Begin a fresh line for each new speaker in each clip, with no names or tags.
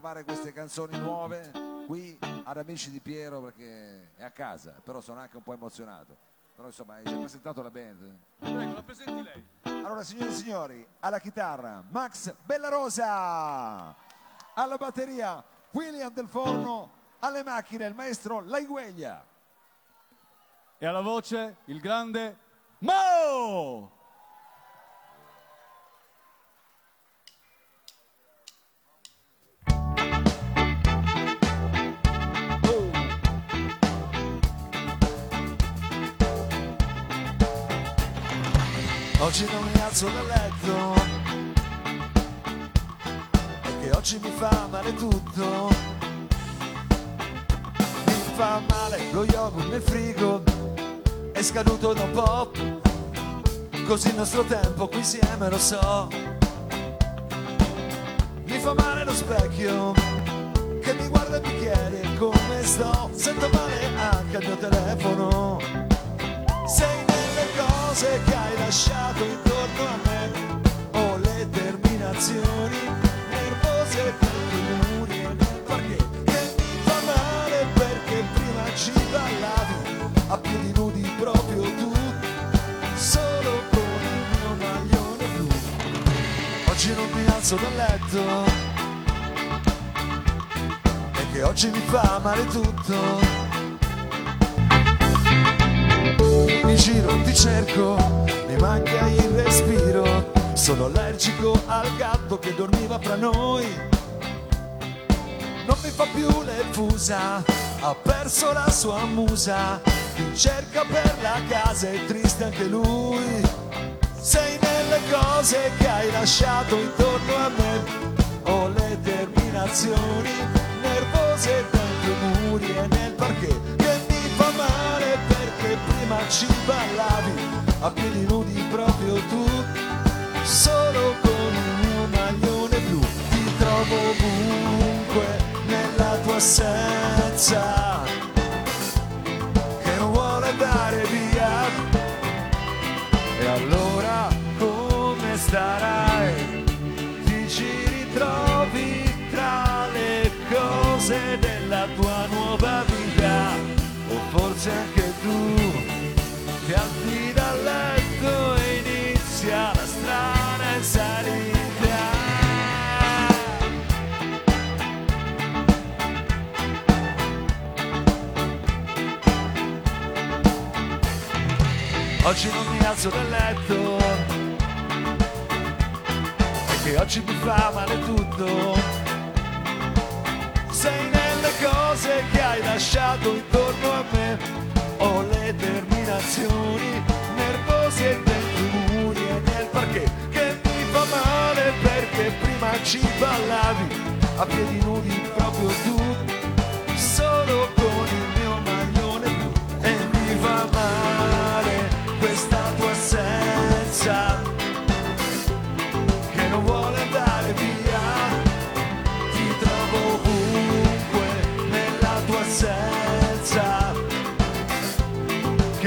provare queste canzoni nuove qui ad Amici di Piero perché è a casa, però sono anche un po' emozionato. Però insomma, hai già presentato la band.
Prego, la presenti lei.
Allora, signore e signori, alla chitarra Max Bellarosa, alla batteria William Del Forno, alle macchine il maestro Laigueglia.
E alla voce il grande Mo!
Oggi non mi alzo dal letto. Perché oggi mi fa male tutto. Mi fa male lo yogurt nel frigo. È scaduto da un po' Così il nostro tempo qui insieme lo so. Mi fa male lo specchio Che mi guarda e mi chiede come sto. Sento male anche il mio telefono. Sei cose che hai lasciato intorno a me. Ho le terminazioni nervose per i muri parquet Che mi fa male? Perché prima ci ballavi A piedi nudi proprio tu. Solo con il mio maglione blu. Oggi non mi alzo dal letto. E che oggi mi fa male tutto mi giro, ti cerco, mi manca il respiro. Sono allergico al gatto che dormiva fra noi. Non mi fa più le fusa, ha perso la sua musa. Mi cerca per la casa, è triste anche lui. Sei nelle cose che hai lasciato intorno a me. Ho le terminazioni nervose ci ballavi a piedi nudi proprio tu. Solo con il mio maglione blu ti trovo ovunque nella tua assenza. Che non vuole andare via? E allora come starai? Ti ci ritrovi tra le cose della tua nuova vita? O forse anche tu alzi dal letto inizia la strana salita Oggi non mi alzo dal letto Perché oggi mi fa male tutto. Sei nelle cose che hai lasciato intorno a me Ho le terminazioni nervose dentro muri e nel parquet Che mi fa male perché prima ci ballavi A piedi nudi proprio tu Solo con il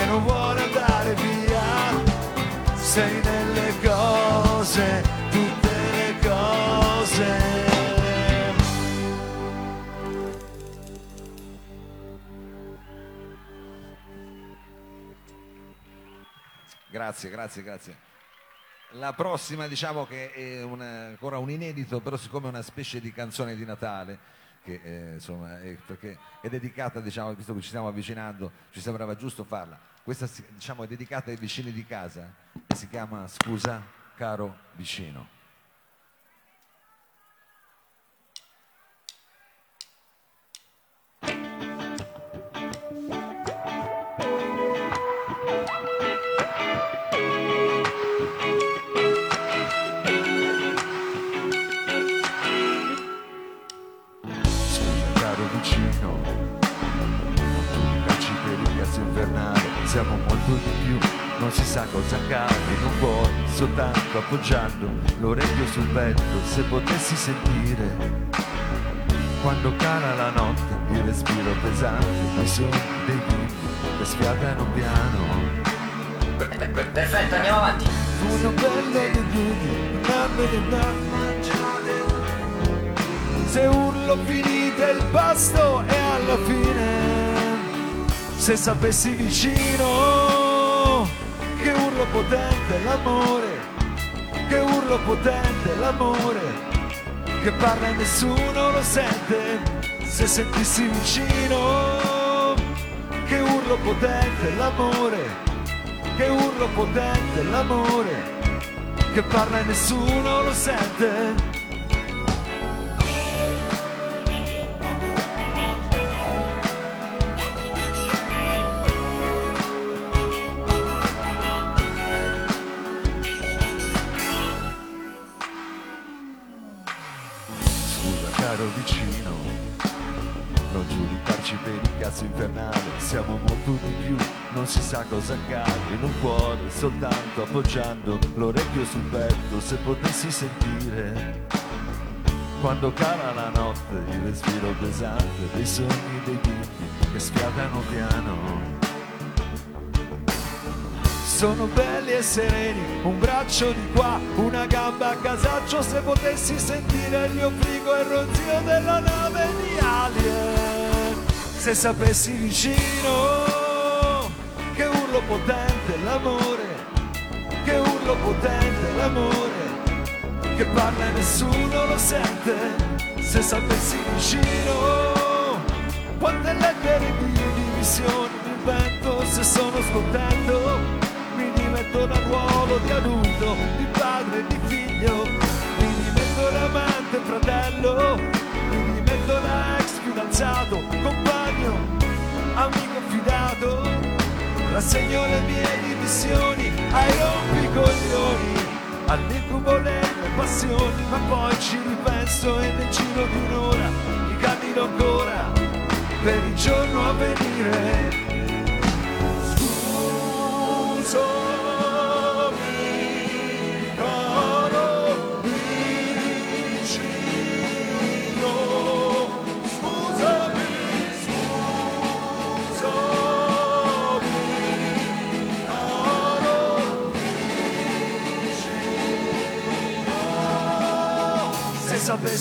che non vuole andare via sei nelle cose tutte le cose Grazie, grazie, grazie. La prossima diciamo che è una- ancora un inedito, però siccome è una specie di canzone di Natale, che eh, insomma è, perché è dedicata, diciamo, visto che ci stiamo avvicinando, ci sembrava giusto farla. Questa diciamo, è dedicata ai vicini di casa e si chiama Scusa caro vicino. Appoggiando l'orecchio sul petto, se potessi sentire quando cala la notte, il respiro pesante, i suoni dei bimbi che sfiatano piano.
Perfetto, andiamo avanti.
Una bella di buchi, una bella Se urlo finite il pasto e alla fine, se sapessi vicino, che urlo potente l'amore, che urlo potente l'amore, che parla e nessuno lo sente, se sentissi vicino, che urlo potente l'amore, che urlo potente l'amore, che parla e nessuno lo sente. Vicino, non giudicarci per il cazzo infernale, siamo molto di più, non si sa cosa accade in un cuore, soltanto appoggiando l'orecchio sul petto, se potessi sentire. Quando cala la notte, il respiro pesante dei sogni dei bimbi che sfiatano piano. Sono belli e sereni, un braccio di qua, una gamba a casaccio, se potessi sentire il mio frigo e il ronzio della nave di Alien. Se sapessi vicino, che urlo potente l'amore, che urlo potente l'amore, che parla e nessuno lo sente. Se sapessi vicino, quante lettere di divisione mi invento se sono scontento dal ruolo di adulto, di padre, di figlio, mi dimetto da amante, fratello, mi dimetto da ex fidanzato, compagno, amico fidato, rassegno le mie dimissioni ai rompicoglioni, all'incubo delle passioni, ma poi ci ripenso e nel giro di un'ora mi cammino ancora per il giorno a venire. Scusami,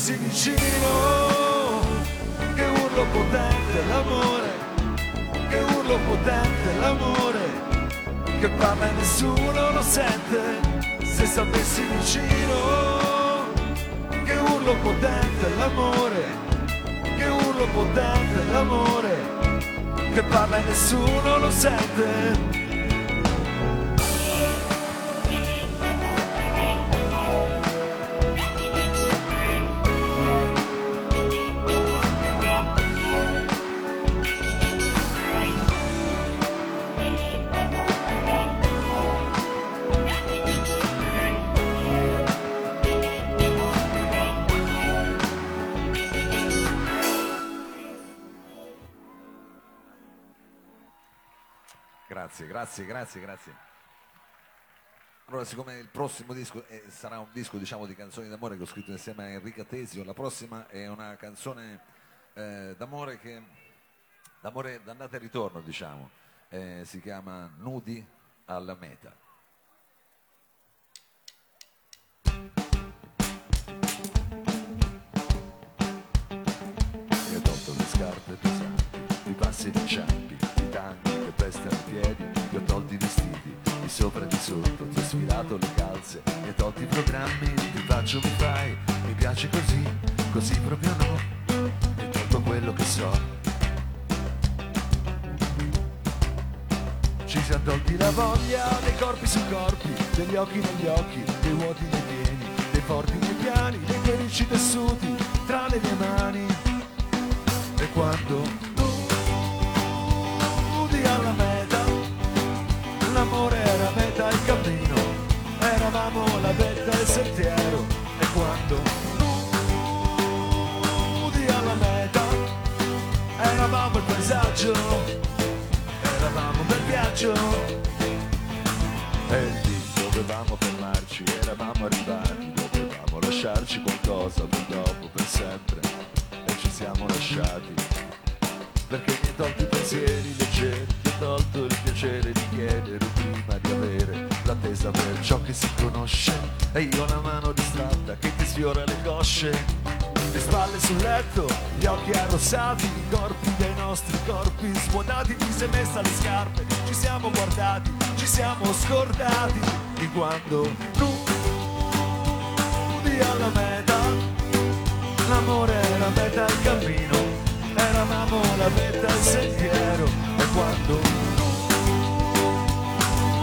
sapessi vicino, che urlo potente l'amore, che urlo potente l'amore che parla e nessuno lo sente se sapessi vicino che urlo potente l'amore che urlo potente l'amore che parla e nessuno lo sente
Grazie, grazie, grazie. Allora, siccome il prossimo disco eh, sarà un disco diciamo di canzoni d'amore che ho scritto insieme a Enrica Tesio, la prossima è una canzone eh, d'amore che d'amore d'andata e ritorno, diciamo. Eh, si chiama Nudi alla meta.
Mi ho tolto le scarpe pesanti, i passi di ciampi, sopra e di sotto, ti ho sfilato le calze, hai tolto i programmi, ti faccio mi fai, mi piace così, così proprio no, hai tolto quello che so. Ci siamo tolti la voglia dei corpi su corpi, degli occhi negli occhi, dei vuoti nei piedi, dei forti nei piani, dei felici tessuti tra le mie mani. E quando nudi alla meta, l'amore la vetta il sentiero. E quando nudi alla meta, eravamo il paesaggio, eravamo nel viaggio. E lì dovevamo fermarci, eravamo arrivati, dovevamo lasciarci qualcosa per dopo, per sempre, e ci siamo lasciati. Perché mi hai tolto i pensieri leggeri, tolto il piacere di chiedere prima di avere l'attesa per ciò che si conosce. E io la mano distratta che ti sfiora le cosce, le spalle sul letto, gli occhi arrossati, i corpi dei nostri corpi svuotati, ti sei messa le scarpe, ci siamo guardati, ci siamo scordati. Di quando nudi alla meta, l'amore era meta il cammino, eravamo la meta il sentiero quando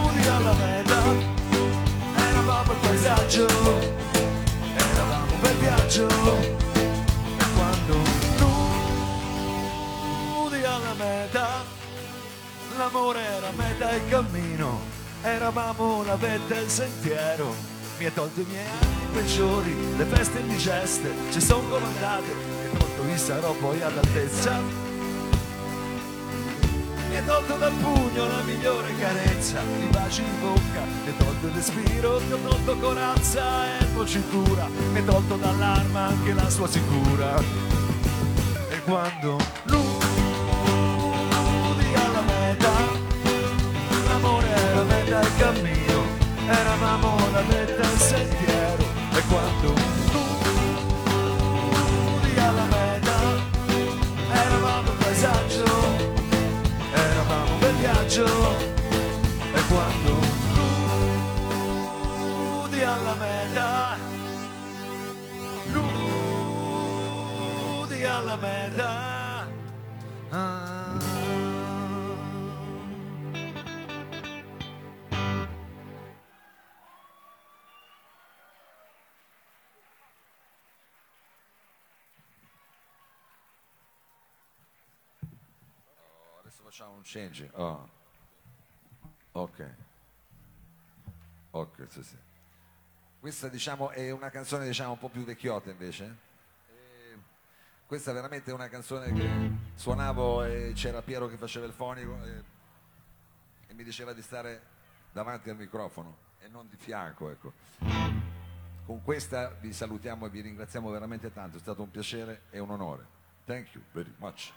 nudi alla meta, eravamo il paesaggio, eravamo un bel viaggio e quando nudi alla meta, l'amore era meta il cammino, eravamo la vetta e il sentiero. Mi ha tolto i miei anni peggiori, le feste indigeste, ci sono comandate, e molto vi sarò poi all'altezza. Mi tolto dal pugno la migliore carezza, i baci in bocca, mi ha tolto il respiro, ti ho tolto corazza e tua cintura, mi tolto dall'arma anche la sua sicura. E quando nudi alla meta, l'amore era meta il cammino, eravamo la meta il sentiero, e quando viaggio, e quando nudi alla meta, nudi alla meta.
Adesso facciamo un change. Oh. Ok. Ok, sì, sì. Questa diciamo è una canzone diciamo un po' più vecchiotta invece. E questa veramente è una canzone che suonavo e c'era Piero che faceva il fonico e, e mi diceva di stare davanti al microfono e non di fianco, ecco. Con questa vi salutiamo e vi ringraziamo veramente tanto, è stato un piacere e un onore. Thank you very much.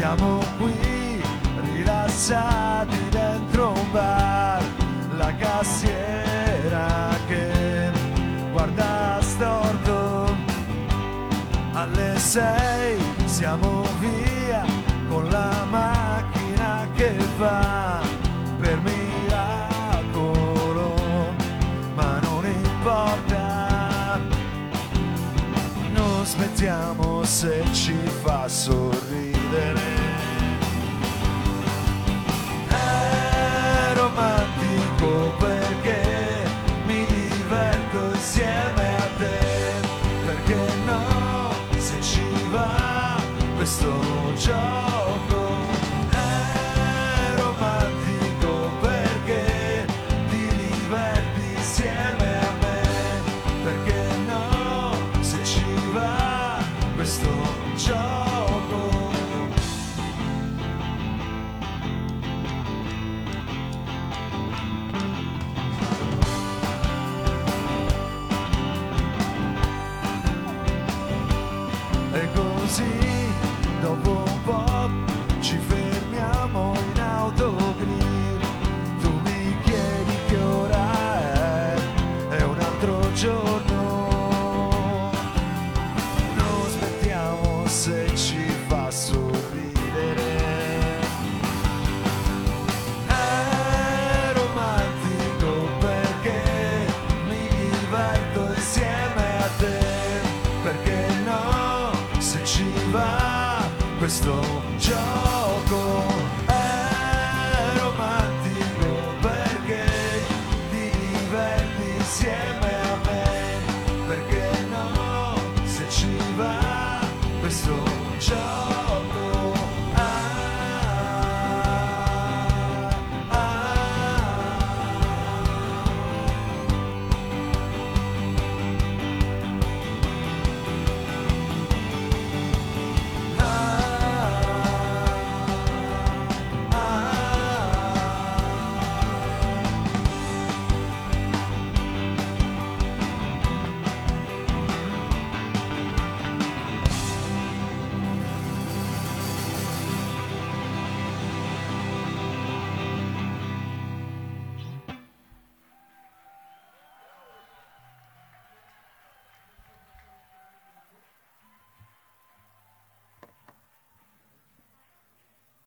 Siamo qui rilassati dentro un bar, la cassiera che guarda storto. Alle sei siamo via con la macchina che va non smettiamo se ci fa sorridere.